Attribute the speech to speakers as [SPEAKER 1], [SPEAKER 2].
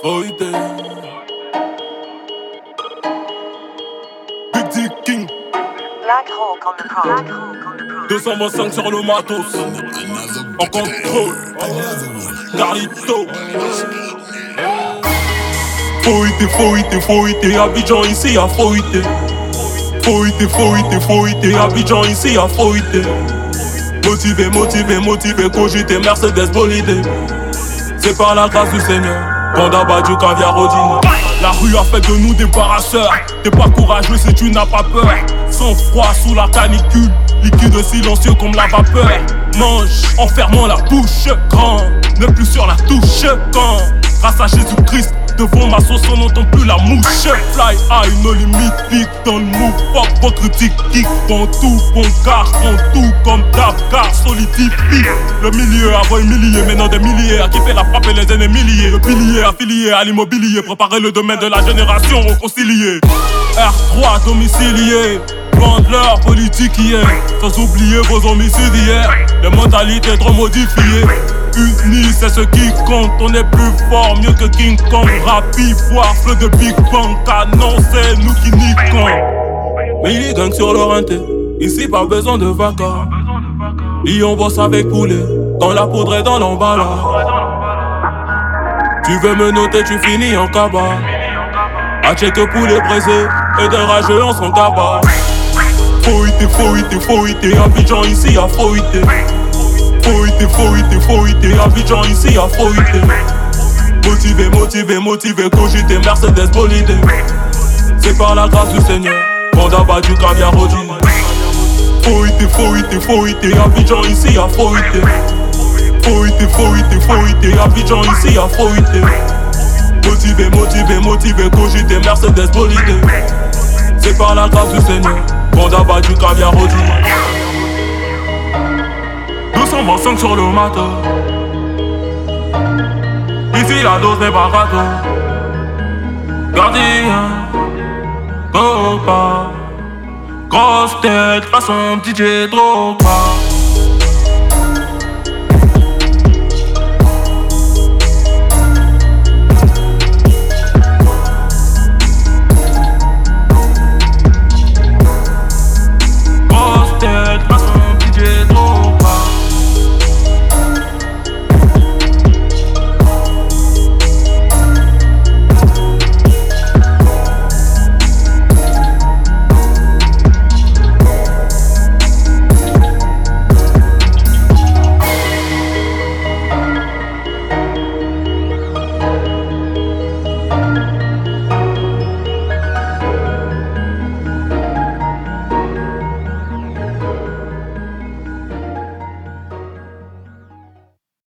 [SPEAKER 1] Foïté. Big Dick King.
[SPEAKER 2] Black Hawk on the prod.
[SPEAKER 1] 225 sur le matos. En contrôle. Carlito. Foïté, foïté, foïté. Abidjan ici à foïté. Foïté, foïté, foïté. Abidjan ici à. Motivé, motivé, motivé. Cogité, Mercedes bolidé. C'est par la grâce du Seigneur qu'on a battu caviar Odine. La rue a fait de nous des brasseurs. T'es pas courageux si tu n'as pas peur. Sans froid sous la canicule, liquide silencieux comme la vapeur. Mange en fermant la bouche, grand. Ne plus sur la touche quand, grâce à Jésus-Christ, Devant ma sauce, on n'entend plus la mouche. Fly high, no limite, pique dans le move. Fuck kick, bon tout, bon car, prends tout comme d'hab, car solidifie. Le milieu avant milliers, maintenant des milliers. À qui fait la frappe et les ennemis liés. Le pilier affilié à l'immobilier. Préparer le domaine de la génération réconciliée. R3 domicilié. Vendre leur politique hier. Sans oublier vos homicides. Les mentalités trop modifiées c'est ce qui compte. On est plus fort, mieux que King Kong. Rapide, voire feu de Big Bang. Canon, c'est nous qui niquons. Mais il est gang sur l'orinté. Ici, pas besoin de vaca. Et on bosse avec poulet. Dans la poudre et dans l'emballage. Tu veux me noter, tu finis en cabas. A check poulet brisé. Et de rageux, on s'en cabas. Foïté, foïté, foïté. Abidjan ici, à foïté. Foïté, foïté, foïté, Abidjan ici à foïté. Motivé, motivé, motivé, cogité, Mercedes bolidé. C'est par la grâce du Seigneur qu'on a battu caviar Odine. Foïté, foïté, foïté, Abidjan ici à foïté. Foïté, foïté, foïté, Abidjan ici à foïté. Motivé, motivé, motivé, cogité, Mercedes bolidé. C'est par la grâce du Seigneur qu'on a battu caviar Odine. 225 sur le matin. Ici la dose n'est pas gâteau. Gardien, copa. Grosse tête, façon DJ trop pas.